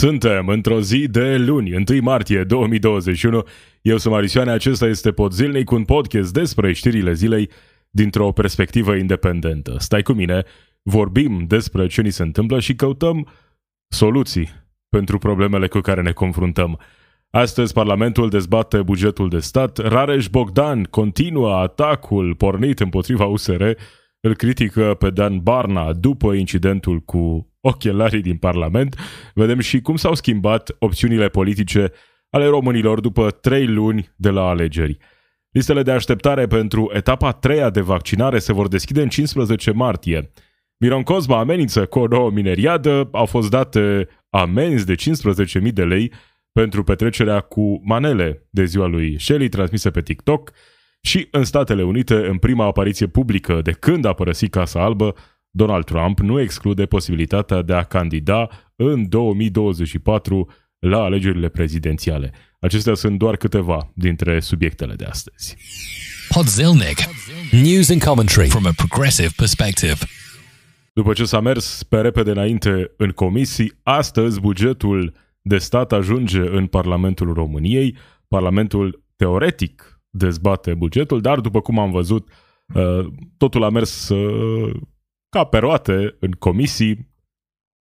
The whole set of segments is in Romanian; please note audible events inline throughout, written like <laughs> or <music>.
Suntem într-o zi de luni, 1 martie 2021. Eu sunt Marisioane, acesta este Pod Zilnic, un podcast despre știrile zilei dintr-o perspectivă independentă. Stai cu mine, vorbim despre ce ni se întâmplă și căutăm soluții pentru problemele cu care ne confruntăm. Astăzi Parlamentul dezbate bugetul de stat. Rareș Bogdan continuă atacul pornit împotriva USR, îl critică pe Dan Barna după incidentul cu ochelarii din Parlament, vedem și cum s-au schimbat opțiunile politice ale românilor după trei luni de la alegeri. Listele de așteptare pentru etapa 3 de vaccinare se vor deschide în 15 martie. Miron Cosma amenință cu o nouă mineriadă, au fost date amenzi de 15.000 de lei pentru petrecerea cu manele de ziua lui Shelley transmise pe TikTok și în Statele Unite, în prima apariție publică de când a părăsit Casa Albă, Donald Trump nu exclude posibilitatea de a candida în 2024 la alegerile prezidențiale. Acestea sunt doar câteva dintre subiectele de astăzi. Podzilnic. News and commentary from a progressive perspective. După ce s-a mers pe repede înainte în comisii, astăzi bugetul de stat ajunge în Parlamentul României. Parlamentul teoretic dezbate bugetul, dar după cum am văzut, uh, totul a mers uh, ca pe roate în comisii.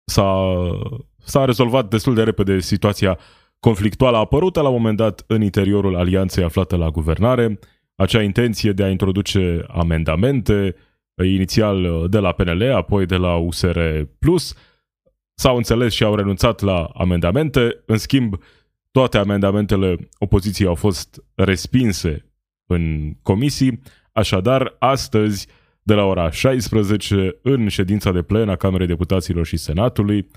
S-a, s-a rezolvat destul de repede situația conflictuală apărută la un moment dat în interiorul alianței aflată la guvernare, acea intenție de a introduce amendamente, inițial de la PNL, apoi de la USR+, s-au înțeles și au renunțat la amendamente, în schimb, toate amendamentele opoziției au fost respinse în comisii, așadar, astăzi de la ora 16 în ședința de plen a Camerei Deputaților și Senatului.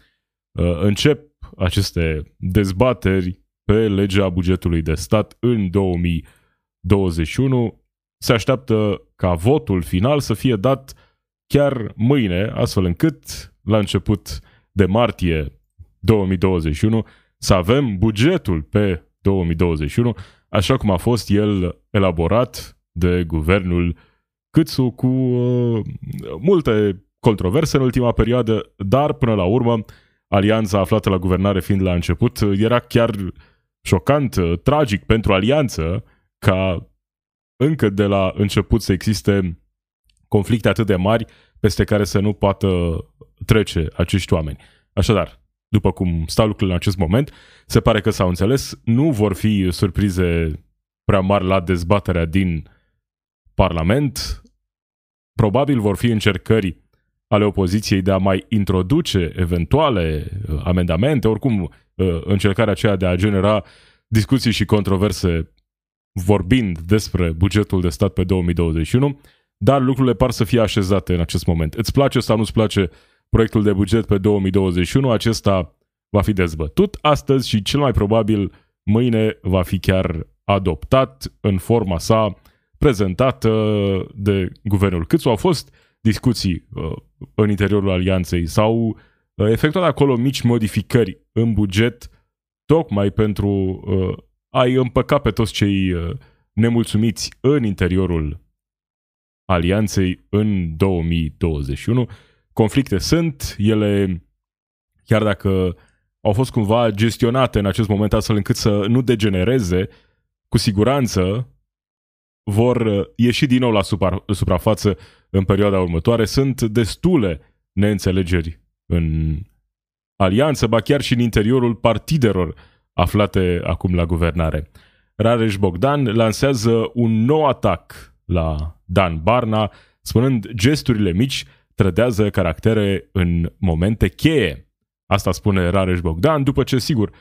Uh, încep aceste dezbateri pe legea bugetului de stat în 2021. Se așteaptă ca votul final să fie dat chiar mâine, astfel încât la început de martie 2021 să avem bugetul pe 2021, așa cum a fost el elaborat de guvernul Câțu cu uh, multe controverse în ultima perioadă, dar până la urmă alianța aflată la guvernare fiind la început, era chiar șocant, uh, tragic pentru alianță ca încă de la început să existe conflicte atât de mari peste care să nu poată trece acești oameni. Așadar, după cum stau lucrurile în acest moment, se pare că s-au înțeles, nu vor fi surprize prea mari la dezbaterea din Parlament, probabil vor fi încercări ale opoziției de a mai introduce eventuale uh, amendamente, oricum uh, încercarea aceea de a genera discuții și controverse vorbind despre bugetul de stat pe 2021, dar lucrurile par să fie așezate în acest moment. Îți place sau nu-ți place proiectul de buget pe 2021? Acesta va fi dezbătut astăzi și cel mai probabil mâine va fi chiar adoptat în forma sa prezentată de guvernul Câțu. Au fost discuții uh, în interiorul alianței, s-au uh, efectuat acolo mici modificări în buget tocmai pentru uh, a-i împăca pe toți cei uh, nemulțumiți în interiorul alianței în 2021. Conflicte sunt, ele, chiar dacă au fost cumva gestionate în acest moment astfel încât să nu degenereze, cu siguranță vor uh, ieși din nou la supra, suprafață în perioada următoare. Sunt destule neînțelegeri în alianță, ba chiar și în interiorul partidelor aflate acum la guvernare. Rareș Bogdan lansează un nou atac la Dan Barna, spunând gesturile mici trădează caractere în momente cheie. Asta spune Rareș Bogdan, după ce, sigur,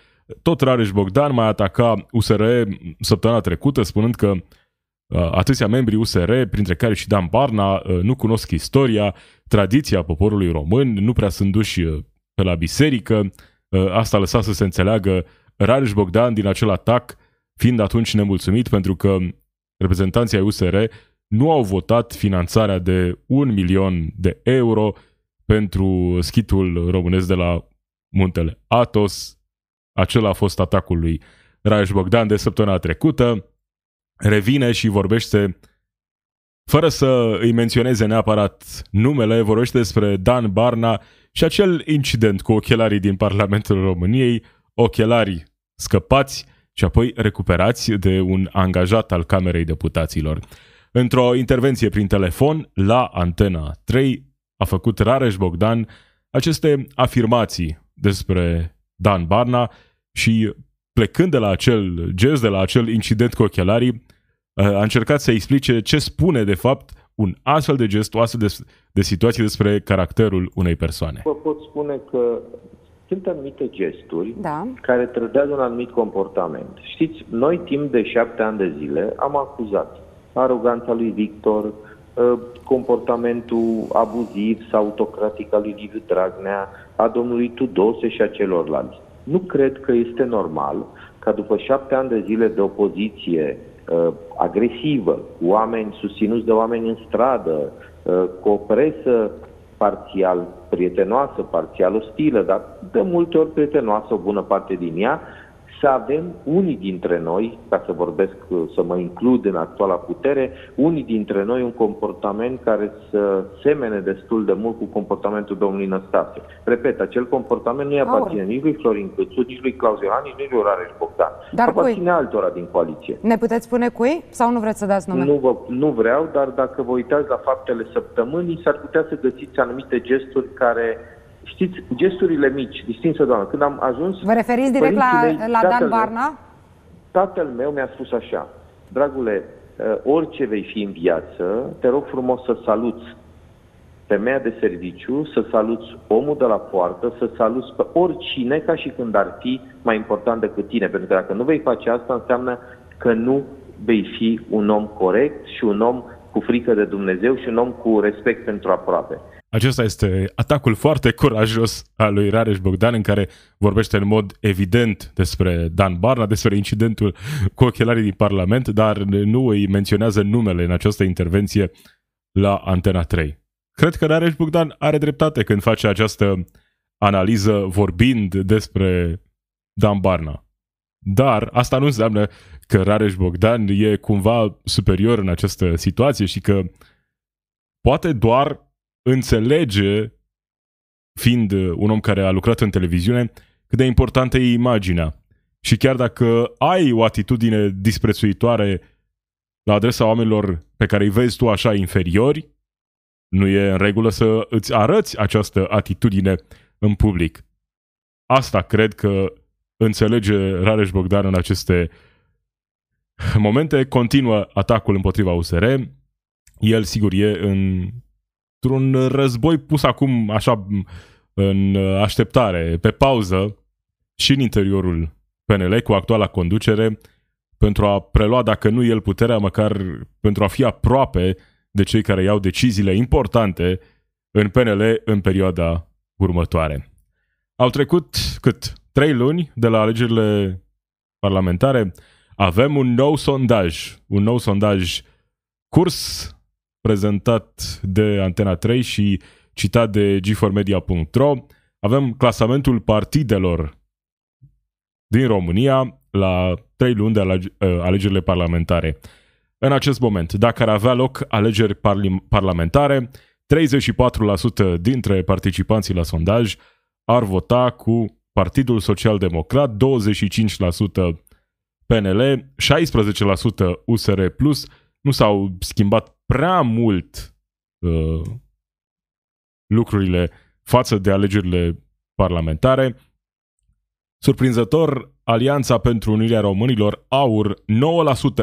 tot Rareș Bogdan mai ataca USR săptămâna trecută, spunând că Uh, atâția membri USR, printre care și Dan Barna, uh, nu cunosc istoria, tradiția poporului român, nu prea sunt duși uh, pe la biserică. Asta lăsa să se înțeleagă Rareș Bogdan din acel atac, fiind atunci nemulțumit pentru că reprezentanții ai USR nu au votat finanțarea de un milion de euro pentru schitul românesc de la muntele Atos. Acela a fost atacul lui Rareș Bogdan de săptămâna trecută revine și vorbește fără să îi menționeze neapărat numele, vorbește despre Dan Barna și acel incident cu ochelarii din Parlamentul României, ochelari scăpați și apoi recuperați de un angajat al Camerei Deputaților. Într-o intervenție prin telefon la Antena 3 a făcut Rareș Bogdan aceste afirmații despre Dan Barna și plecând de la acel gest, de la acel incident cu ochelarii, a încercat să explice ce spune de fapt un astfel de gest, o astfel de, de situație despre caracterul unei persoane. Vă pot spune că sunt anumite gesturi da. care trădează un anumit comportament. Știți, noi timp de șapte ani de zile am acuzat aroganța lui Victor, ă, comportamentul abuziv sau autocratic al lui Liviu Dragnea, a domnului Tudose și a celorlalți. Nu cred că este normal ca după șapte ani de zile de opoziție uh, agresivă, oameni susținuți de oameni în stradă, uh, cu o presă parțial prietenoasă, parțial ostilă, dar de multe ori prietenoasă o bună parte din ea, să avem unii dintre noi, ca să vorbesc, să mă includ în actuala putere, unii dintre noi un comportament care să semene destul de mult cu comportamentul domnului Năstase. Repet, acel comportament nu-i aparține nici lui Florin Câțu, nici lui Claus Iohannis, nici lui Rareș Bogdan. Dar aparține cui? altora din coaliție. Ne puteți spune cui sau nu vreți să dați nume? Nu, vă, nu vreau, dar dacă vă uitați la faptele săptămânii, s-ar putea să găsiți anumite gesturi care Știți, gesturile mici, distinsă doamnă, când am ajuns... Vă referiți direct la, la Dan Barna? Meu, tatăl meu mi-a spus așa, dragule, uh, orice vei fi în viață, te rog frumos să saluți femeia de serviciu, să saluți omul de la poartă, să saluți pe oricine ca și când ar fi mai important decât tine. Pentru că dacă nu vei face asta, înseamnă că nu vei fi un om corect și un om cu frică de Dumnezeu și un om cu respect pentru aproape. Acesta este atacul foarte curajos al lui Rareș Bogdan în care vorbește în mod evident despre Dan Barna, despre incidentul cu ochelarii din Parlament, dar nu îi menționează numele în această intervenție la Antena 3. Cred că Rareș Bogdan are dreptate când face această analiză vorbind despre Dan Barna. Dar asta nu înseamnă că Rareș Bogdan e cumva superior în această situație și că poate doar înțelege, fiind un om care a lucrat în televiziune, cât de importantă e imaginea. Și chiar dacă ai o atitudine disprețuitoare la adresa oamenilor pe care îi vezi tu așa inferiori, nu e în regulă să îți arăți această atitudine în public. Asta cred că înțelege Rareș Bogdan în aceste momente. Continuă atacul împotriva USR. El, sigur, e în într-un război pus acum așa în așteptare, pe pauză și în interiorul PNL cu actuala conducere pentru a prelua, dacă nu el puterea, măcar pentru a fi aproape de cei care iau deciziile importante în PNL în perioada următoare. Au trecut cât? Trei luni de la alegerile parlamentare. Avem un nou sondaj, un nou sondaj curs prezentat de Antena 3 și citat de g4media.ro. Avem clasamentul partidelor din România la 3 luni de ă, alegerile parlamentare. În acest moment, dacă ar avea loc alegeri parlamentare, 34% dintre participanții la sondaj ar vota cu Partidul Social Democrat, 25% PNL, 16% USR+, nu s-au schimbat prea mult uh, lucrurile față de alegerile parlamentare. Surprinzător, Alianța pentru Unirea Românilor, AUR, 9%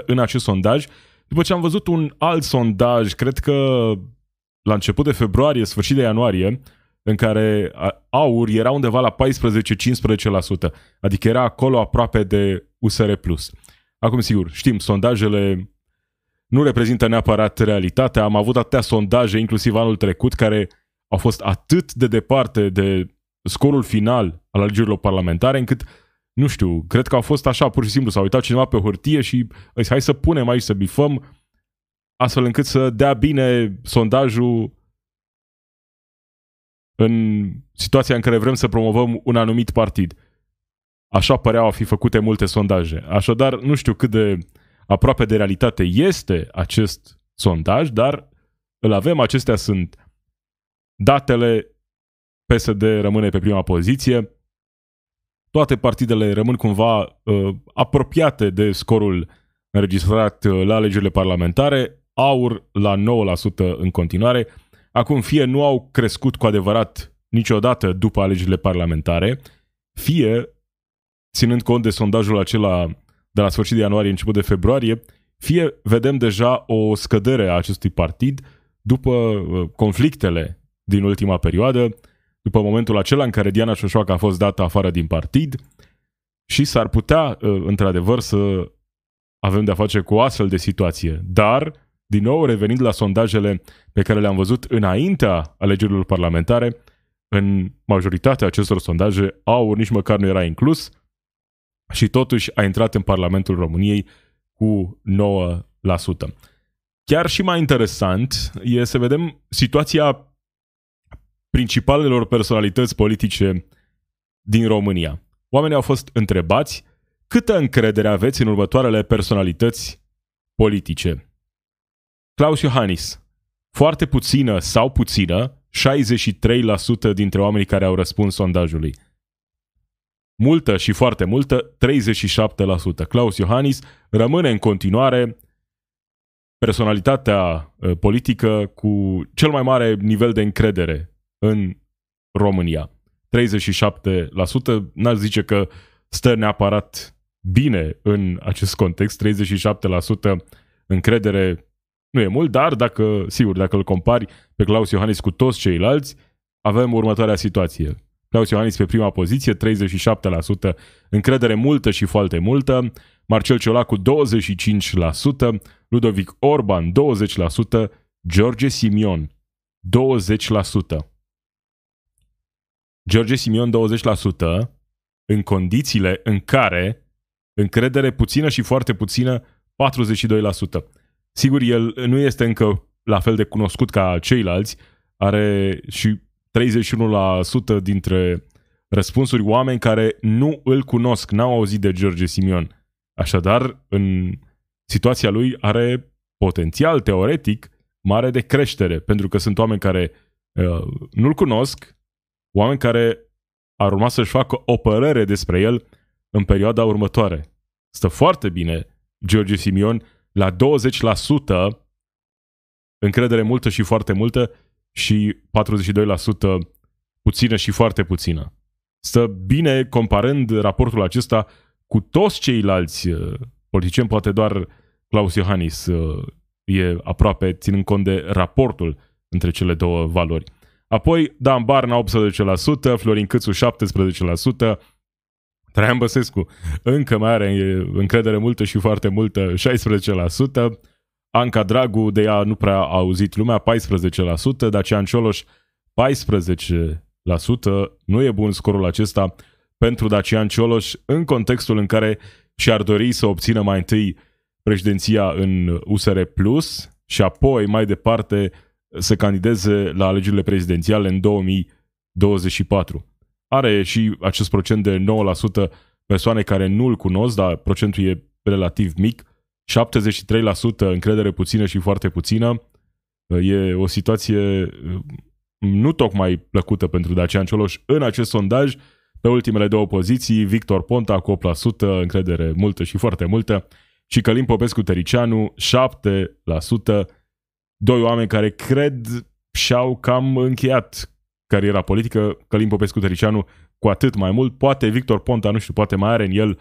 în acest sondaj, după ce am văzut un alt sondaj, cred că la început de februarie, sfârșit de ianuarie, în care AUR era undeva la 14-15%, adică era acolo aproape de USR+. Acum, sigur, știm, sondajele nu reprezintă neapărat realitatea. Am avut atâtea sondaje, inclusiv anul trecut, care au fost atât de departe de scorul final al alegerilor parlamentare, încât, nu știu, cred că au fost așa, pur și simplu, s-a uitat cineva pe hârtie și zis, hai să punem aici, să bifăm, astfel încât să dea bine sondajul în situația în care vrem să promovăm un anumit partid. Așa păreau a fi făcute multe sondaje. Așadar, nu știu cât de aproape de realitate este acest sondaj, dar îl avem, acestea sunt datele PSD rămâne pe prima poziție. Toate partidele rămân cumva uh, apropiate de scorul înregistrat uh, la alegerile parlamentare, aur la 9% în continuare. Acum fie nu au crescut cu adevărat niciodată după alegerile parlamentare, fie, ținând cont de sondajul acela de la sfârșit de ianuarie, început de februarie, fie vedem deja o scădere a acestui partid după uh, conflictele din ultima perioadă, după momentul acela în care Diana Șoșoacă a fost dată afară din partid și s-ar putea, uh, într-adevăr, să avem de-a face cu o astfel de situație. Dar, din nou, revenind la sondajele pe care le-am văzut înaintea alegerilor parlamentare, în majoritatea acestor sondaje, aur nici măcar nu era inclus și totuși a intrat în Parlamentul României cu 9%. Chiar și mai interesant e să vedem situația principalelor personalități politice din România. Oamenii au fost întrebați câtă încredere aveți în următoarele personalități politice. Klaus Iohannis. Foarte puțină sau puțină, 63% dintre oamenii care au răspuns sondajului. Multă și foarte multă, 37%. Klaus Iohannis rămâne în continuare personalitatea ă, politică cu cel mai mare nivel de încredere în România. 37%, n-aș zice că stă neapărat bine în acest context, 37% încredere nu e mult, dar dacă, sigur, dacă îl compari pe Claus Iohannis cu toți ceilalți, avem următoarea situație. Claus Iohannis pe prima poziție, 37%, încredere multă și foarte multă, Marcel Ciolacu 25%, Ludovic Orban 20%, George Simion 20%. George Simion 20% în condițiile în care încredere puțină și foarte puțină 42%. Sigur, el nu este încă la fel de cunoscut ca ceilalți, are și 31% dintre răspunsuri oameni care nu îl cunosc, n-au auzit de George Simion. Așadar, în situația lui are potențial teoretic mare de creștere, pentru că sunt oameni care uh, nu-l cunosc, oameni care ar urma să-și facă o părere despre el în perioada următoare. Stă foarte bine George Simion la 20% încredere multă și foarte multă și 42% puțină și foarte puțină. Stă bine comparând raportul acesta cu toți ceilalți uh, politicieni, poate doar Claus Iohannis uh, e aproape ținând cont de raportul între cele două valori. Apoi Dan Barna 18%, Florin Câțu 17%, Traian Băsescu încă mai are încredere multă și foarte multă, 16%, Anca Dragu, de ea nu prea a auzit lumea, 14%, Dacian Cioloș 14%, nu e bun scorul acesta pentru Dacian Cioloș în contextul în care și-ar dori să obțină mai întâi președinția în USR Plus și apoi mai departe să candideze la alegerile prezidențiale în 2024. Are și acest procent de 9% persoane care nu-l cunosc, dar procentul e relativ mic, 73% încredere puțină și foarte puțină. E o situație nu tocmai plăcută pentru Dacian Cioloș în acest sondaj. Pe ultimele două poziții, Victor Ponta cu 8% încredere multă și foarte multă și Călim Popescu Tericianu 7%. Doi oameni care cred și-au cam încheiat cariera politică. Călim Popescu Tericianu cu atât mai mult. Poate Victor Ponta, nu știu, poate mai are în el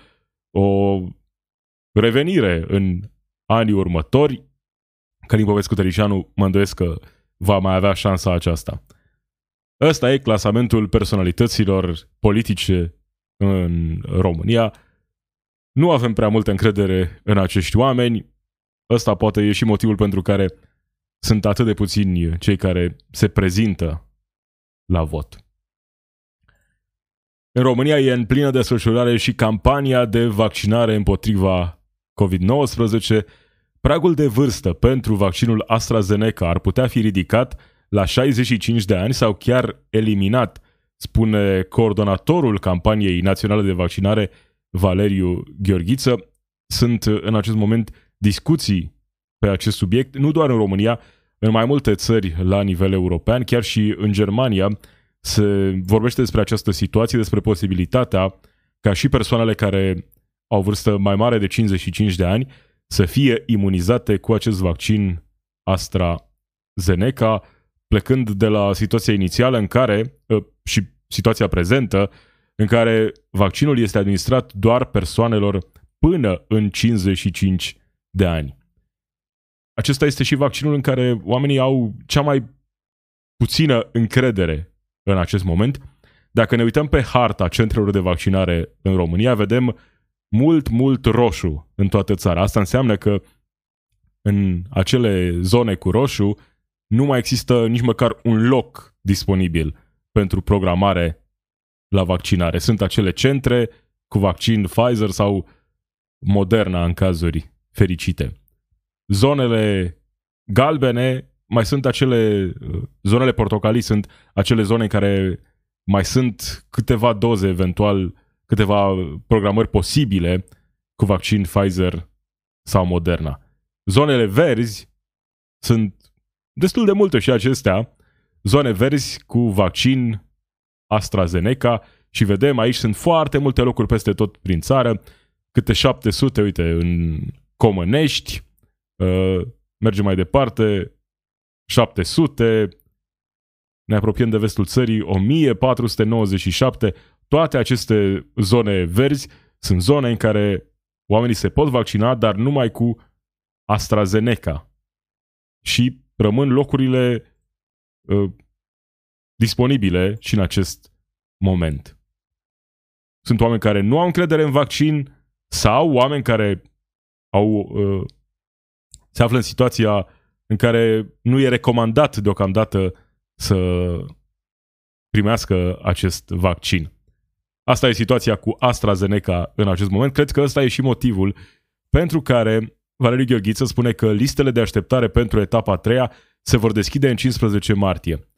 o revenire în anii următori. Călim Popescu Tericianu mă îndoiesc că va mai avea șansa aceasta. Ăsta e clasamentul personalităților politice în România. Nu avem prea multă încredere în acești oameni. Ăsta poate e și motivul pentru care sunt atât de puțini cei care se prezintă la vot. În România e în plină desfășurare și campania de vaccinare împotriva COVID-19. Pragul de vârstă pentru vaccinul AstraZeneca ar putea fi ridicat la 65 de ani sau chiar eliminat, spune coordonatorul campaniei naționale de vaccinare, Valeriu Gheorghiță. Sunt în acest moment discuții pe acest subiect, nu doar în România, în mai multe țări la nivel european, chiar și în Germania, se vorbește despre această situație, despre posibilitatea ca și persoanele care au vârstă mai mare de 55 de ani să fie imunizate cu acest vaccin AstraZeneca, plecând de la situația inițială în care, ă, și situația prezentă, în care vaccinul este administrat doar persoanelor până în 55 de ani. Acesta este și vaccinul în care oamenii au cea mai puțină încredere în acest moment. Dacă ne uităm pe harta centrelor de vaccinare în România, vedem mult, mult roșu în toată țara. Asta înseamnă că în acele zone cu roșu nu mai există nici măcar un loc disponibil pentru programare la vaccinare. Sunt acele centre cu vaccin Pfizer sau Moderna în cazuri fericite. Zonele galbene mai sunt acele, zonele portocalii sunt acele zone în care mai sunt câteva doze eventual, câteva programări posibile cu vaccin Pfizer sau Moderna. Zonele verzi sunt destul de multe și acestea, zone verzi cu vaccin AstraZeneca și vedem aici sunt foarte multe locuri peste tot prin țară, câte 700, uite, în Comănești, uh, mergem mai departe, 700, ne apropiem de vestul țării, 1497, toate aceste zone verzi sunt zone în care oamenii se pot vaccina, dar numai cu AstraZeneca. Și rămân locurile uh, disponibile și în acest moment. Sunt oameni care nu au încredere în vaccin sau oameni care au, uh, se află în situația în care nu e recomandat deocamdată să primească acest vaccin. Asta e situația cu AstraZeneca în acest moment. Cred că ăsta e și motivul pentru care Valeriu Gheorghiță spune că listele de așteptare pentru etapa a treia se vor deschide în 15 martie.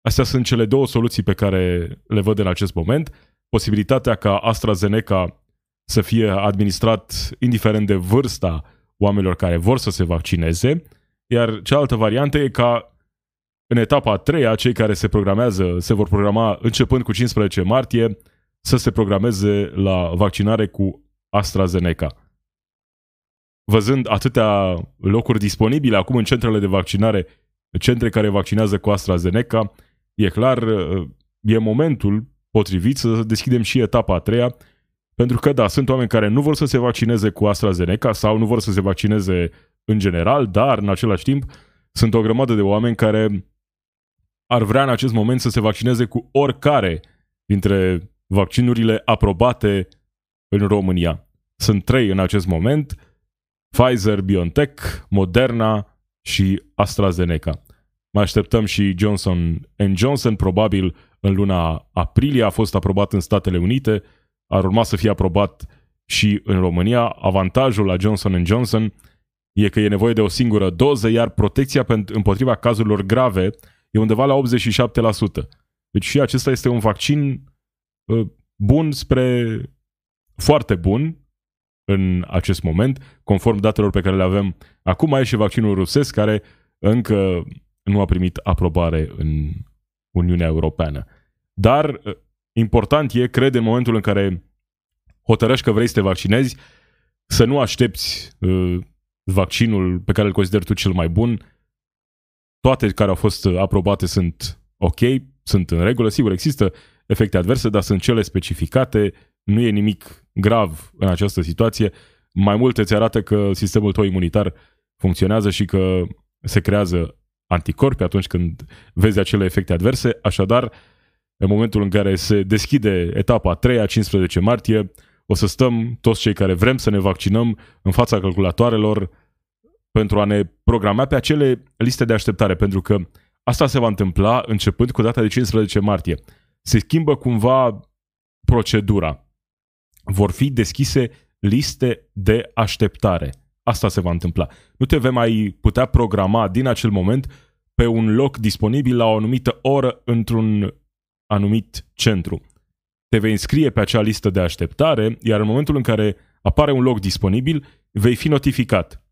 Astea sunt cele două soluții pe care le văd în acest moment. Posibilitatea ca AstraZeneca să fie administrat indiferent de vârsta oamenilor care vor să se vaccineze, iar cealaltă variantă e ca în etapa a treia, cei care se programează, se vor programa începând cu 15 martie, să se programeze la vaccinare cu AstraZeneca. Văzând atâtea locuri disponibile acum în centrele de vaccinare, centre care vaccinează cu AstraZeneca, e clar, e momentul potrivit să deschidem și etapa a treia, pentru că, da, sunt oameni care nu vor să se vaccineze cu AstraZeneca sau nu vor să se vaccineze în general, dar, în același timp, sunt o grămadă de oameni care ar vrea în acest moment să se vaccineze cu oricare dintre vaccinurile aprobate în România. Sunt trei în acest moment, Pfizer, BioNTech, Moderna și AstraZeneca. Mai așteptăm și Johnson Johnson, probabil în luna aprilie a fost aprobat în Statele Unite, ar urma să fie aprobat și în România. Avantajul la Johnson Johnson e că e nevoie de o singură doză, iar protecția împotriva cazurilor grave e undeva la 87%. Deci și acesta este un vaccin uh, bun spre foarte bun în acest moment, conform datelor pe care le avem. Acum mai e și vaccinul rusesc care încă nu a primit aprobare în Uniunea Europeană. Dar uh, important e, cred, în momentul în care hotărăști că vrei să te vaccinezi, să nu aștepți uh, vaccinul pe care îl consideri tu cel mai bun. Toate care au fost aprobate sunt ok, sunt în regulă. Sigur, există efecte adverse, dar sunt cele specificate. Nu e nimic grav în această situație. Mai mult îți arată că sistemul tău imunitar funcționează și că se creează anticorpi atunci când vezi acele efecte adverse. Așadar, în momentul în care se deschide etapa a 3 15 martie, o să stăm toți cei care vrem să ne vaccinăm în fața calculatoarelor pentru a ne programa pe acele liste de așteptare, pentru că asta se va întâmpla începând cu data de 15 martie. Se schimbă cumva procedura. Vor fi deschise liste de așteptare. Asta se va întâmpla. Nu te vei mai putea programa din acel moment pe un loc disponibil la o anumită oră într-un anumit centru. Te vei înscrie pe acea listă de așteptare, iar în momentul în care apare un loc disponibil, vei fi notificat.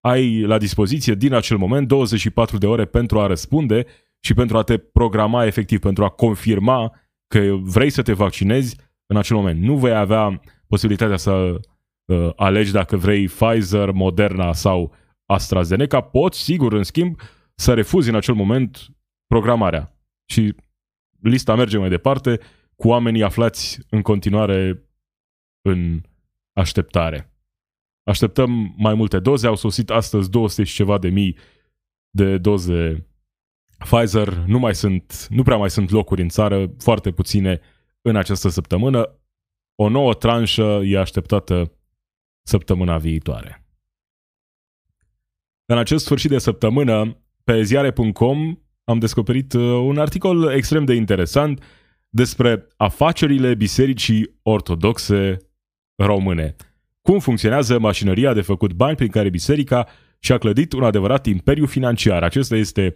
Ai la dispoziție din acel moment 24 de ore pentru a răspunde și pentru a te programa efectiv, pentru a confirma că vrei să te vaccinezi în acel moment. Nu vei avea posibilitatea să uh, alegi dacă vrei Pfizer, Moderna sau AstraZeneca. Poți, sigur, în schimb, să refuzi în acel moment programarea. Și lista merge mai departe cu oamenii aflați în continuare în așteptare. Așteptăm mai multe doze, au sosit astăzi 200 și ceva de mii de doze Pfizer, nu mai sunt, nu prea mai sunt locuri în țară, foarte puține în această săptămână. O nouă tranșă e așteptată săptămâna viitoare. În acest sfârșit de săptămână, pe ziare.com am descoperit uh, un articol extrem de interesant despre afacerile bisericii ortodoxe române. Cum funcționează mașinăria de făcut bani prin care biserica și-a clădit un adevărat imperiu financiar. Acesta este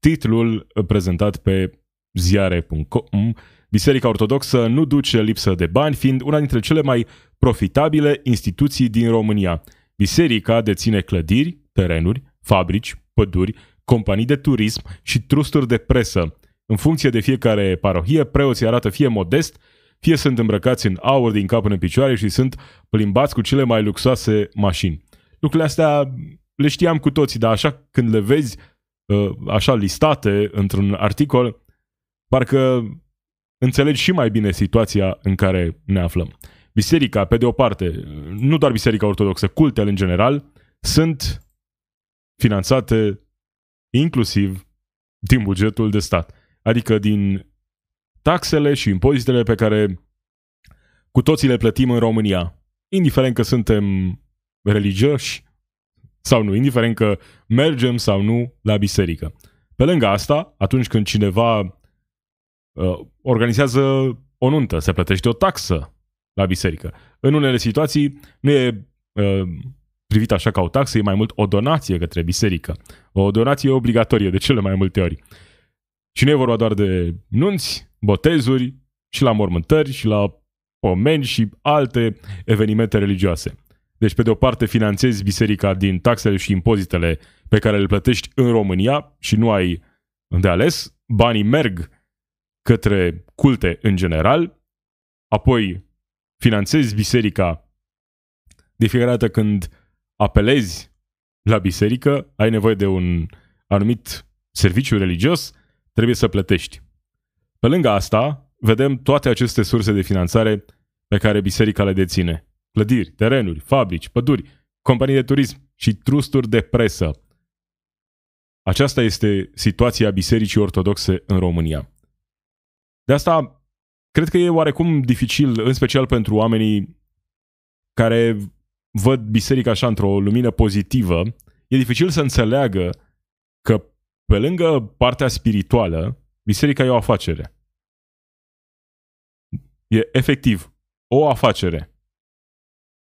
titlul prezentat pe ziare.com. Biserica Ortodoxă nu duce lipsă de bani, fiind una dintre cele mai profitabile instituții din România. Biserica deține clădiri, terenuri, fabrici, păduri, companii de turism și trusturi de presă. În funcție de fiecare parohie, preoții arată fie modest, fie sunt îmbrăcați în aur din cap în picioare și sunt plimbați cu cele mai luxoase mașini. Lucrurile astea le știam cu toții, dar așa când le vezi uh, așa listate într-un articol, parcă înțelegi și mai bine situația în care ne aflăm. Biserica, pe de o parte, nu doar Biserica Ortodoxă, cultele în general, sunt finanțate inclusiv din bugetul de stat. Adică din taxele și impozitele pe care cu toții le plătim în România. Indiferent că suntem religioși sau nu, indiferent că mergem sau nu la biserică. Pe lângă asta, atunci când cineva uh, organizează o nuntă, se plătește o taxă la biserică. În unele situații nu e uh, privit așa ca o taxă, e mai mult o donație către biserică. O donație obligatorie de cele mai multe ori. Și nu e vorba doar de nunți, botezuri, și la mormântări, și la pomeni și alte evenimente religioase. Deci, pe de o parte, finanțezi biserica din taxele și impozitele pe care le plătești în România și nu ai de ales. Banii merg către culte în general, apoi finanțezi biserica de fiecare dată când apelezi la biserică, ai nevoie de un anumit serviciu religios, trebuie să plătești. Pe lângă asta, vedem toate aceste surse de finanțare pe care biserica le deține. Clădiri, terenuri, fabrici, păduri, companii de turism și trusturi de presă. Aceasta este situația bisericii ortodoxe în România. De asta, cred că e oarecum dificil, în special pentru oamenii care văd biserica așa într-o lumină pozitivă, e dificil să înțeleagă că pe lângă partea spirituală, biserica e o afacere. E efectiv o afacere.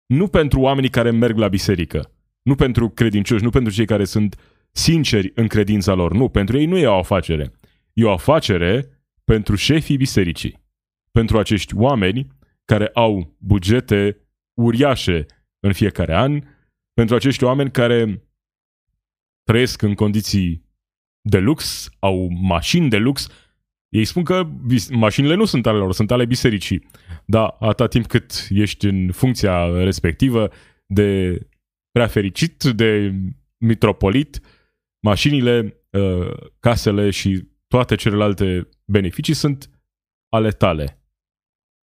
Nu pentru oamenii care merg la biserică, nu pentru credincioși, nu pentru cei care sunt sinceri în credința lor. Nu, pentru ei nu e o afacere. E o afacere pentru șefii bisericii. Pentru acești oameni care au bugete uriașe în fiecare an, pentru acești oameni care trăiesc în condiții de lux, au mașini de lux, ei spun că mașinile nu sunt ale lor, sunt ale bisericii. Dar atâta timp cât ești în funcția respectivă de prea fericit, de mitropolit, mașinile, uh, casele și toate celelalte beneficii sunt ale tale.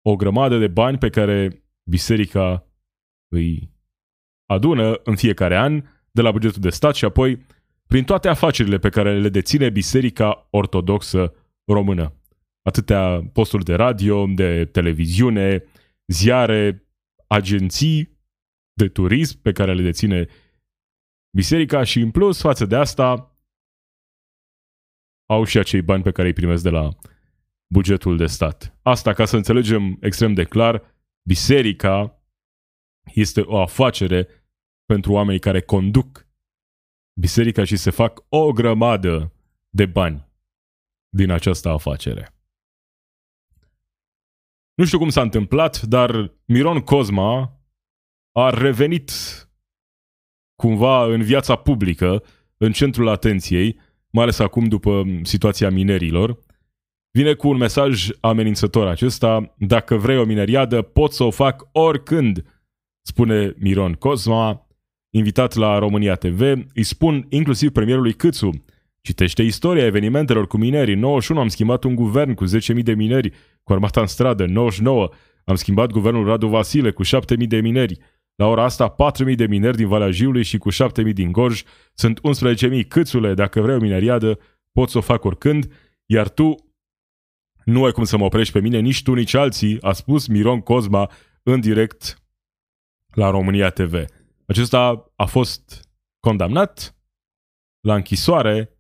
O grămadă de bani pe care biserica îi adună în fiecare an de la bugetul de stat și apoi prin toate afacerile pe care le deține Biserica Ortodoxă Română. Atâtea posturi de radio, de televiziune, ziare, agenții de turism pe care le deține biserica și în plus față de asta au și acei bani pe care îi primesc de la bugetul de stat. Asta ca să înțelegem extrem de clar, biserica este o afacere pentru oamenii care conduc biserica și se fac o grămadă de bani din această afacere. Nu știu cum s-a întâmplat, dar Miron Cosma a revenit cumva în viața publică, în centrul atenției, mai ales acum după situația minerilor. Vine cu un mesaj amenințător acesta, dacă vrei o mineriadă, pot să o fac oricând, spune Miron Cosma, invitat la România TV, îi spun inclusiv premierului Câțu, citește istoria evenimentelor cu minerii, 91 am schimbat un guvern cu 10.000 de mineri, cu armata în stradă, 99 am schimbat guvernul Radu Vasile cu 7.000 de mineri, la ora asta 4.000 de mineri din Valea Jiului și cu 7.000 din Gorj, sunt 11.000 câțule, dacă vrei o mineriadă, pot să o fac oricând, iar tu nu ai cum să mă oprești pe mine, nici tu, nici alții, a spus Miron Cosma în direct la România TV. Acesta a fost condamnat la închisoare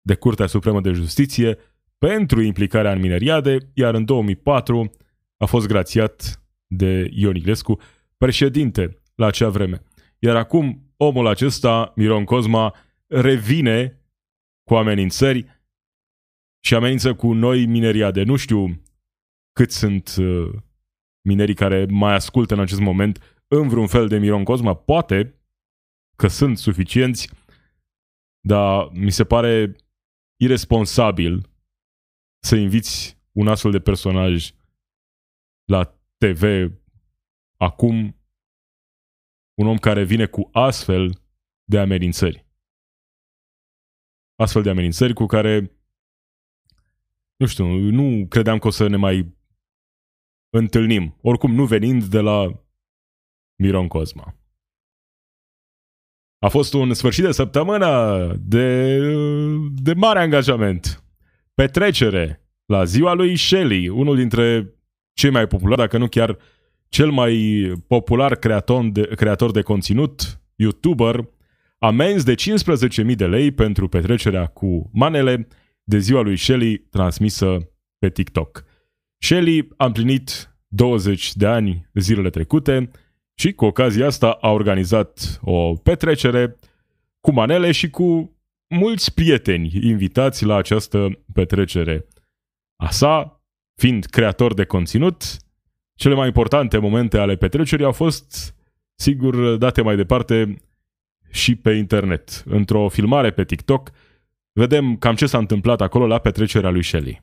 de Curtea Supremă de Justiție pentru implicarea în mineriade, iar în 2004 a fost grațiat de Ion Ilescu, președinte la acea vreme. Iar acum omul acesta, Miron Cosma, revine cu amenințări și amenință cu noi mineriade. Nu știu cât sunt uh, minerii care mai ascultă în acest moment în vreun fel de Miron Cosma. Poate că sunt suficienți, dar mi se pare irresponsabil să inviți un astfel de personaj la TV acum un om care vine cu astfel de amenințări. Astfel de amenințări cu care nu știu, nu credeam că o să ne mai întâlnim. Oricum, nu venind de la Miron Cosma. A fost un sfârșit de săptămână de, de mare angajament. Petrecere la ziua lui Shelley, unul dintre cei mai populari, dacă nu chiar cel mai popular creator de, creator de conținut, YouTuber, amenzi de 15.000 de lei pentru petrecerea cu manele de ziua lui Shelly transmisă pe TikTok. Shelly a împlinit 20 de ani zilele trecute și cu ocazia asta a organizat o petrecere cu manele și cu mulți prieteni invitați la această petrecere. A sa, fiind creator de conținut, cele mai importante momente ale petrecerii au fost, sigur, date mai departe și pe internet. Într-o filmare pe TikTok, vedem cam ce s-a întâmplat acolo la petrecerea lui Shelley.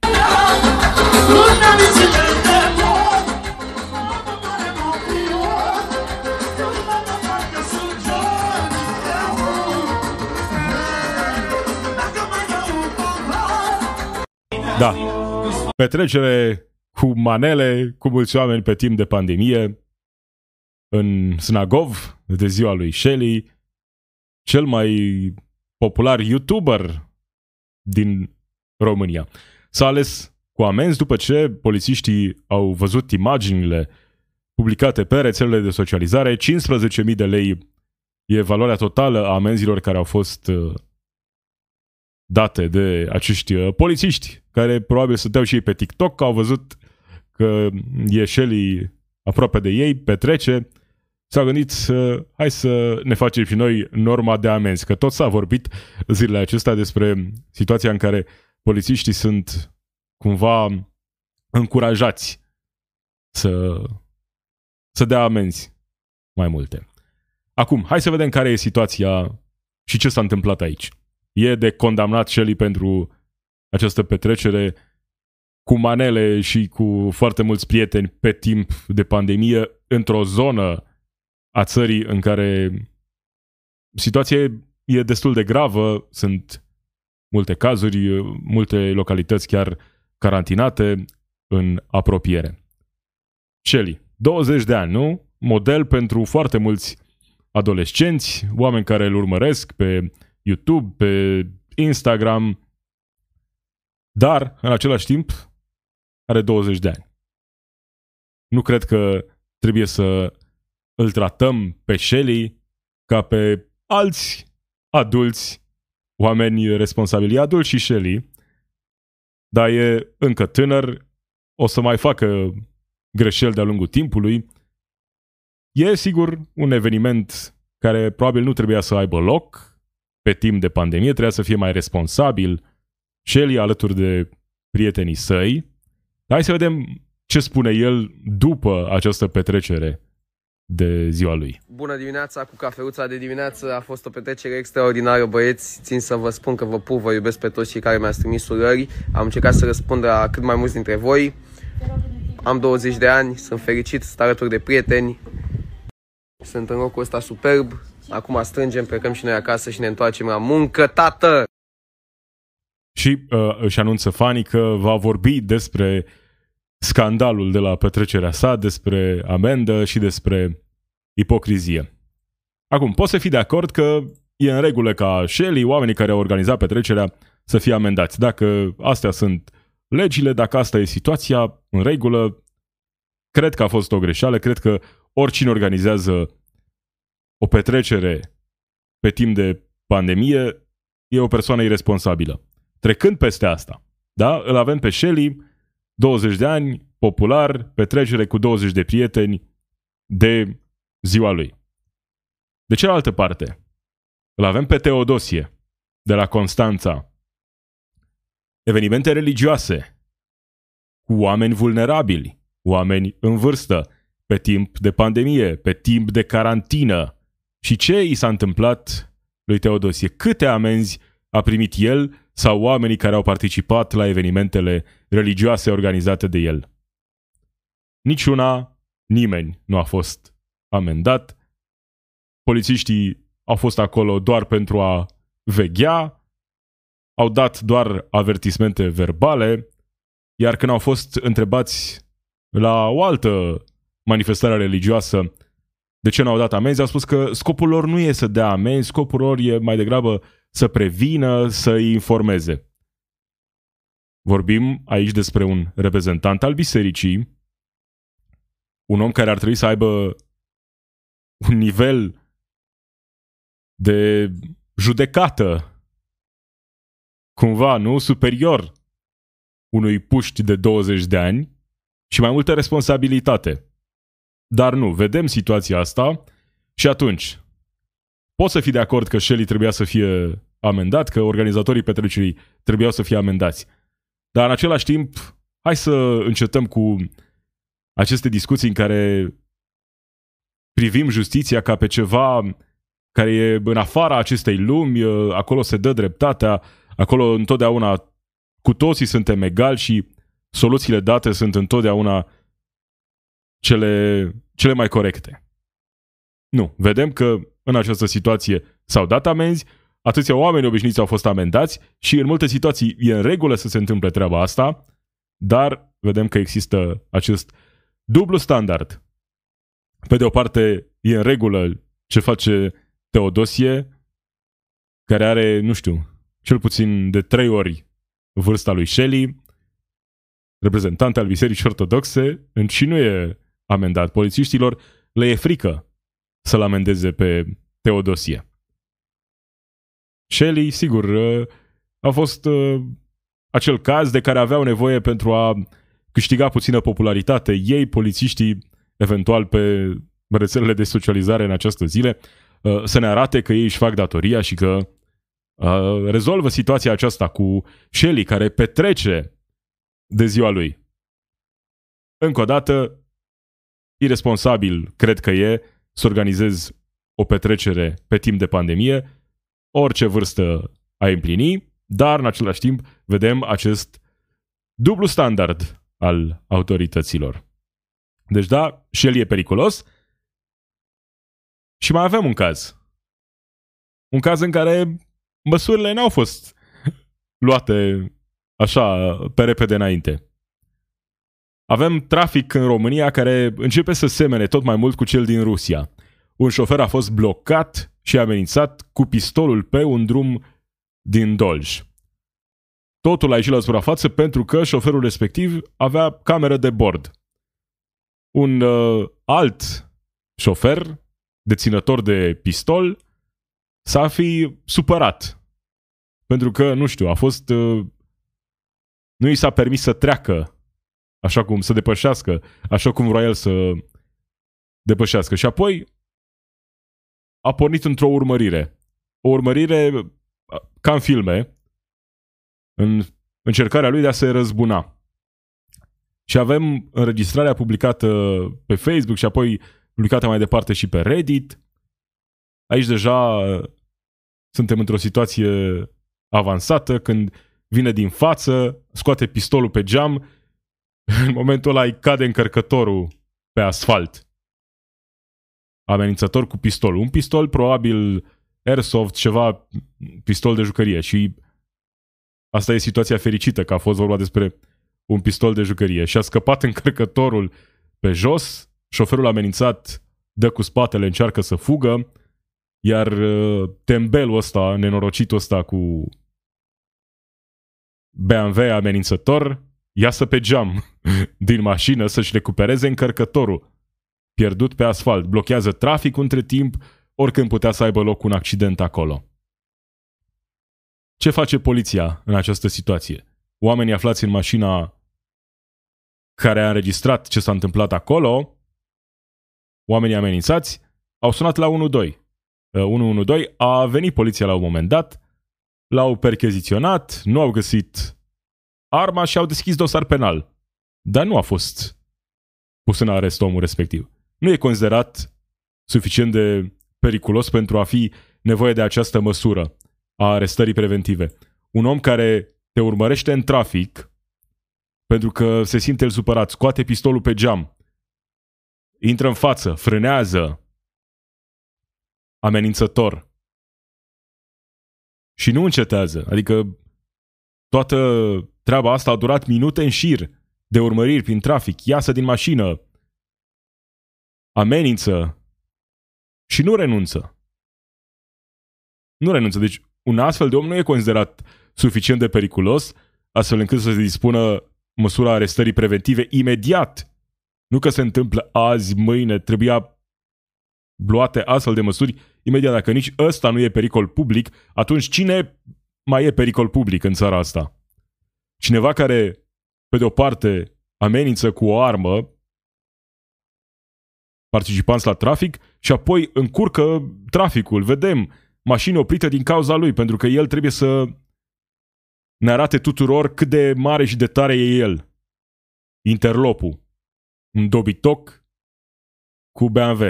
Da. Petrecere cu manele, cu mulți oameni pe timp de pandemie, în Snagov, de ziua lui Shelley, cel mai popular YouTuber din România. S-a ales cu amenzi după ce polițiștii au văzut imaginile publicate pe rețelele de socializare. 15.000 de lei e valoarea totală a amenzilor care au fost uh, date de acești uh, polițiști, care probabil stăteau și ei pe TikTok, au văzut că e Shelly aproape de ei, petrece, s-au gândit să hai să ne facem și noi norma de amenzi, că tot s-a vorbit zilele acestea despre situația în care polițiștii sunt cumva încurajați să, să dea amenzi mai multe. Acum, hai să vedem care e situația și ce s-a întâmplat aici. E de condamnat Shelly pentru această petrecere cu manele și cu foarte mulți prieteni pe timp de pandemie într-o zonă a țării în care situația e destul de gravă, sunt multe cazuri, multe localități chiar carantinate în apropiere. Shelly, 20 de ani, nu? Model pentru foarte mulți adolescenți, oameni care îl urmăresc pe YouTube, pe Instagram, dar, în același timp, are 20 de ani. Nu cred că trebuie să îl tratăm pe Shelly ca pe alți adulți, oameni responsabili, adulți și Shelly, dar e încă tânăr, o să mai facă greșeli de-a lungul timpului. E sigur un eveniment care probabil nu trebuia să aibă loc pe timp de pandemie, trebuia să fie mai responsabil Shelly alături de prietenii săi. Hai să vedem ce spune el după această petrecere de ziua lui. Bună dimineața, cu cafeluța de dimineață a fost o petrecere extraordinară, băieți. Țin să vă spun că vă pup, vă iubesc pe toți cei care mi-ați trimis urări. Am încercat să răspund la cât mai mulți dintre voi. Am 20 de ani, sunt fericit, sunt alături de prieteni. Sunt în locul ăsta superb. Acum strângem, plecăm și noi acasă și ne întoarcem la muncă, tată! Și uh, își anunță fanii că va vorbi despre scandalul de la petrecerea sa, despre amendă și despre ipocrizie. Acum, poți să fii de acord că e în regulă ca Shelly, oamenii care au organizat petrecerea, să fie amendați. Dacă astea sunt legile, dacă asta e situația, în regulă, cred că a fost o greșeală, cred că oricine organizează o petrecere pe timp de pandemie e o persoană irresponsabilă. Trecând peste asta, da, îl avem pe Shelly, 20 de ani, popular, petrecere cu 20 de prieteni de ziua lui. De cealaltă parte, îl avem pe Teodosie, de la Constanța. Evenimente religioase, cu oameni vulnerabili, oameni în vârstă, pe timp de pandemie, pe timp de carantină. Și ce i s-a întâmplat lui Teodosie? Câte amenzi a primit el sau oamenii care au participat la evenimentele religioase organizate de el. Niciuna, nimeni nu a fost amendat. Polițiștii au fost acolo doar pentru a veghea, au dat doar avertismente verbale, iar când au fost întrebați la o altă manifestare religioasă de ce nu au dat amenzi, au spus că scopul lor nu e să dea amenzi, scopul lor e mai degrabă să prevină, să îi informeze. Vorbim aici despre un reprezentant al bisericii, un om care ar trebui să aibă un nivel de judecată cumva, nu? Superior unui puști de 20 de ani și mai multă responsabilitate. Dar nu, vedem situația asta și atunci Poți să fii de acord că Shelly trebuia să fie amendat, că organizatorii petrecerii trebuiau să fie amendați. Dar în același timp, hai să încetăm cu aceste discuții în care privim justiția ca pe ceva care e în afara acestei lumi, acolo se dă dreptatea, acolo întotdeauna cu toții suntem egali și soluțiile date sunt întotdeauna cele, cele mai corecte. Nu, vedem că în această situație s-au dat amenzi, atâția oameni obișnuiți au fost amendați și în multe situații e în regulă să se întâmple treaba asta, dar vedem că există acest dublu standard. Pe de o parte, e în regulă ce face Teodosie, care are, nu știu, cel puțin de trei ori vârsta lui Shelley, reprezentant al Bisericii Ortodoxe, și nu e amendat. Polițiștilor le e frică să-l amendeze pe Teodosie. Shelley, sigur, uh, a fost uh, acel caz de care aveau nevoie pentru a câștiga puțină popularitate. Ei, polițiștii, eventual pe rețelele de socializare în această zile, uh, să ne arate că ei își fac datoria și că rezolvă situația aceasta cu Shelley, care petrece de ziua lui. Încă o dată, irresponsabil cred că e să organizezi o petrecere pe timp de pandemie, orice vârstă ai împlini, dar în același timp vedem acest dublu standard al autorităților. Deci da, și el e periculos. Și mai avem un caz. Un caz în care măsurile n-au fost <laughs> luate așa pe repede înainte. Avem trafic în România care începe să semene tot mai mult cu cel din Rusia. Un șofer a fost blocat și amenințat cu pistolul pe un drum din Dolj. Totul a ieșit la suprafață pentru că șoferul respectiv avea cameră de bord. Un uh, alt șofer, deținător de pistol, s-a fi supărat. Pentru că, nu știu, a fost... Uh, nu i s-a permis să treacă așa cum să depășească, așa cum vrea el să depășească. Și apoi a pornit într-o urmărire. O urmărire ca în filme, în încercarea lui de a se răzbuna. Și avem înregistrarea publicată pe Facebook și apoi publicate mai departe și pe Reddit. Aici deja suntem într-o situație avansată când vine din față, scoate pistolul pe geam, <laughs> în momentul ăla îi cade încărcătorul pe asfalt. Amenințător cu pistol. Un pistol probabil airsoft, ceva pistol de jucărie și asta e situația fericită că a fost vorba despre un pistol de jucărie și a scăpat încărcătorul pe jos, șoferul amenințat dă cu spatele, încearcă să fugă, iar uh, tembelul ăsta, nenorocitul ăsta cu BMW amenințător, iasă pe geam <laughs> din mașină să-și recupereze încărcătorul pierdut pe asfalt, blochează traficul între timp, oricând putea să aibă loc un accident acolo. Ce face poliția în această situație? Oamenii aflați în mașina care a înregistrat ce s-a întâmplat acolo, oamenii amenințați, au sunat la 112. 112 uh, a venit poliția la un moment dat, l-au percheziționat, nu au găsit arma și au deschis dosar penal. Dar nu a fost pus în arest omul respectiv. Nu e considerat suficient de periculos pentru a fi nevoie de această măsură a arestării preventive. Un om care te urmărește în trafic pentru că se simte el supărat, scoate pistolul pe geam, intră în față, frânează, amenințător și nu încetează. Adică toată treaba asta a durat minute în șir de urmăriri prin trafic, iasă din mașină, amenință și nu renunță. Nu renunță. Deci un astfel de om nu e considerat suficient de periculos astfel încât să se dispună măsura arestării preventive imediat. Nu că se întâmplă azi, mâine, trebuia luate astfel de măsuri imediat. Dacă nici ăsta nu e pericol public, atunci cine mai e pericol public în țara asta? Cineva care, pe de o parte, amenință cu o armă participanți la trafic și apoi încurcă traficul. Vedem mașini oprite din cauza lui, pentru că el trebuie să ne arate tuturor cât de mare și de tare e el. Interlopul. Un dobitoc cu BMW.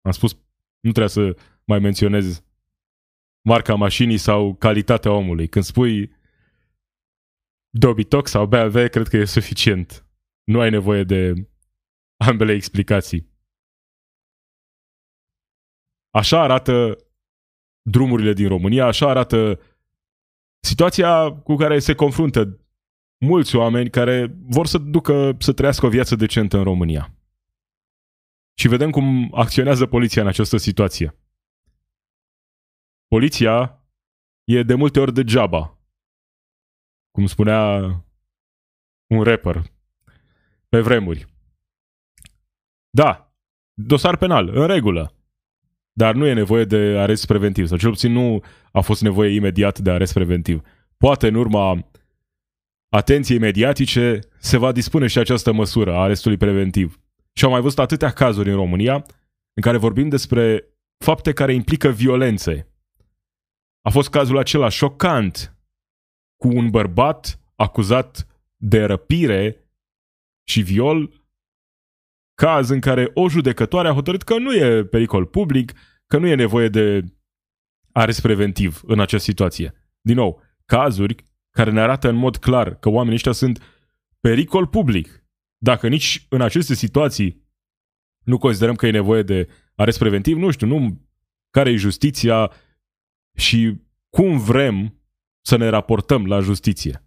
Am spus, nu trebuie să mai menționez marca mașinii sau calitatea omului. Când spui dobitoc sau BMW, cred că e suficient. Nu ai nevoie de ambele explicații. Așa arată drumurile din România, așa arată situația cu care se confruntă mulți oameni care vor să ducă să trăiască o viață decentă în România. Și vedem cum acționează poliția în această situație. Poliția e de multe ori degeaba. Cum spunea un rapper pe vremuri. Da, dosar penal, în regulă. Dar nu e nevoie de arest preventiv, sau cel puțin nu a fost nevoie imediat de arest preventiv. Poate în urma atenției mediatice se va dispune și această măsură a arestului preventiv. Și am mai văzut atâtea cazuri în România în care vorbim despre fapte care implică violențe. A fost cazul acela șocant cu un bărbat acuzat de răpire și viol caz în care o judecătoare a hotărât că nu e pericol public, că nu e nevoie de arest preventiv în această situație. Din nou, cazuri care ne arată în mod clar că oamenii ăștia sunt pericol public. Dacă nici în aceste situații nu considerăm că e nevoie de arest preventiv, nu știu, nu care e justiția și cum vrem să ne raportăm la justiție.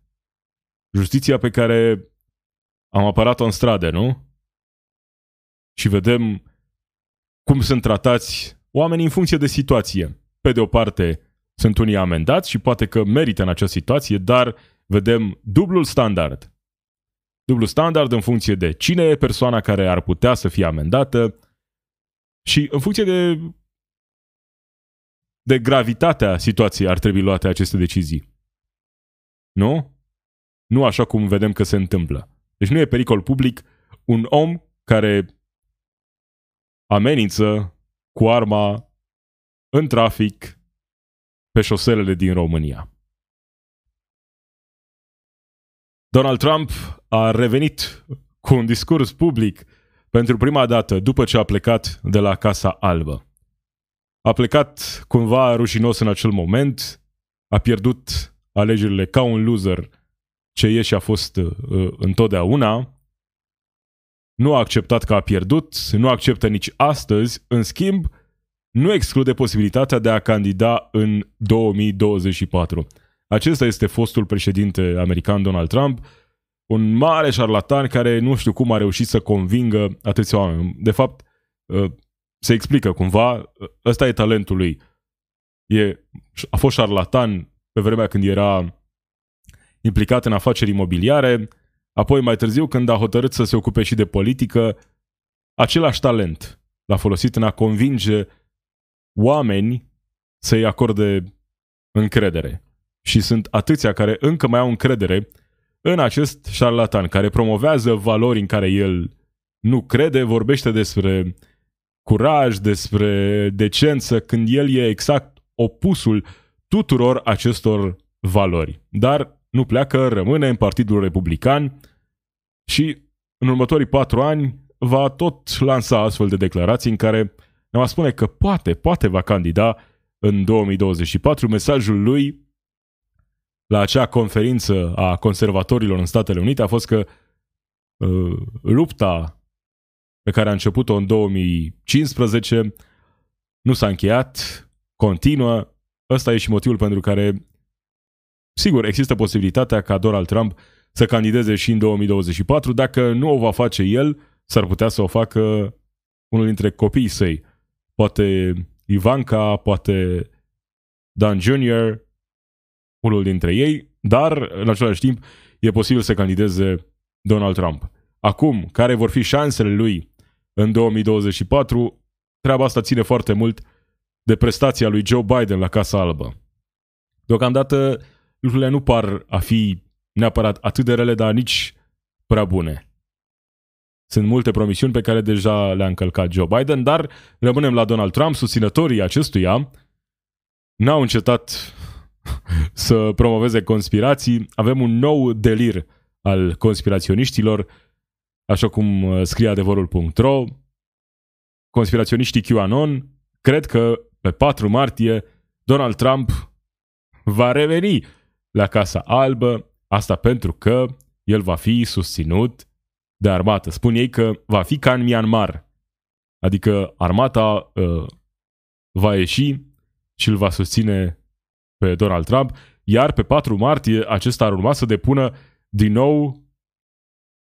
Justiția pe care am apărat-o în stradă, nu? și vedem cum sunt tratați oamenii în funcție de situație. Pe de o parte, sunt unii amendați și poate că merită în această situație, dar vedem dublul standard. Dublu standard în funcție de cine e persoana care ar putea să fie amendată și în funcție de de gravitatea situației ar trebui luate aceste decizii. Nu? Nu așa cum vedem că se întâmplă. Deci nu e pericol public un om care amenință cu arma în trafic pe șoselele din România. Donald Trump a revenit cu un discurs public pentru prima dată după ce a plecat de la Casa Albă. A plecat cumva rușinos în acel moment, a pierdut alegerile ca un loser ce e și a fost uh, întotdeauna, nu a acceptat că a pierdut, nu acceptă nici astăzi, în schimb, nu exclude posibilitatea de a candida în 2024. Acesta este fostul președinte american Donald Trump, un mare șarlatan care nu știu cum a reușit să convingă atâția oameni. De fapt, uh, se explică cumva, uh, ăsta e talentul lui. E, a fost șarlatan pe vremea când era implicat în afaceri imobiliare, apoi mai târziu când a hotărât să se ocupe și de politică, același talent l-a folosit în a convinge oameni să-i acorde încredere. Și sunt atâția care încă mai au încredere în acest șarlatan care promovează valori în care el nu crede, vorbește despre curaj, despre decență, când el e exact opusul tuturor acestor valori. Dar nu pleacă, rămâne în Partidul Republican și în următorii patru ani va tot lansa astfel de declarații în care ne va spune că poate, poate va candida în 2024. Mesajul lui la acea conferință a conservatorilor în Statele Unite a fost că uh, lupta pe care a început-o în 2015 nu s-a încheiat, continuă. Ăsta e și motivul pentru care, sigur, există posibilitatea ca Donald Trump să candideze și în 2024. Dacă nu o va face el, s-ar putea să o facă unul dintre copiii săi. Poate Ivanka, poate Dan Jr., unul dintre ei, dar în același timp e posibil să candideze Donald Trump. Acum, care vor fi șansele lui în 2024, treaba asta ține foarte mult de prestația lui Joe Biden la Casa Albă. Deocamdată lucrurile nu par a fi neapărat atât de rele, dar nici prea bune. Sunt multe promisiuni pe care deja le-a încălcat Joe Biden, dar rămânem la Donald Trump, susținătorii acestuia n-au încetat <laughs> să promoveze conspirații. Avem un nou delir al conspiraționiștilor, așa cum uh, scrie adevărul.ro. Conspiraționiștii QAnon cred că pe 4 martie Donald Trump va reveni la Casa Albă, asta pentru că el va fi susținut de armată. Spun ei că va fi ca în Myanmar, adică armata uh, va ieși și îl va susține pe Donald Trump, iar pe 4 martie acesta ar urma să depună din nou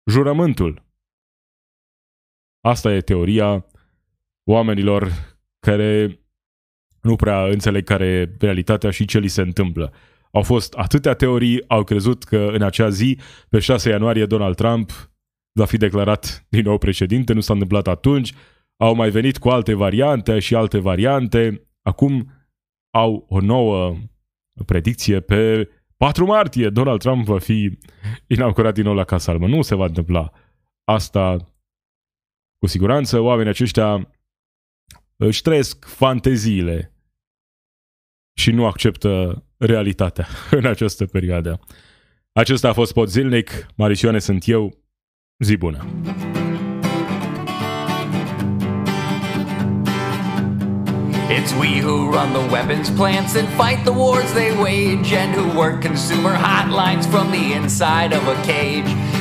jurământul. Asta e teoria oamenilor care nu prea înțeleg care e realitatea și ce li se întâmplă. Au fost atâtea teorii, au crezut că în acea zi, pe 6 ianuarie, Donald Trump va fi declarat din nou președinte, nu s-a întâmplat atunci, au mai venit cu alte variante și alte variante, acum au o nouă predicție pe 4 martie Donald Trump va fi inaugurat din nou la Casa Albă. Nu se va întâmpla asta cu siguranță. Oamenii aceștia își trăiesc fanteziile și nu acceptă realitatea <laughs> în această perioadă. Acesta a fost Pod Zilnic. Marisioane sunt eu. Zi bună! It's we who run the weapons plants and fight the wars they wage, and who work consumer hotlines from the inside of a cage.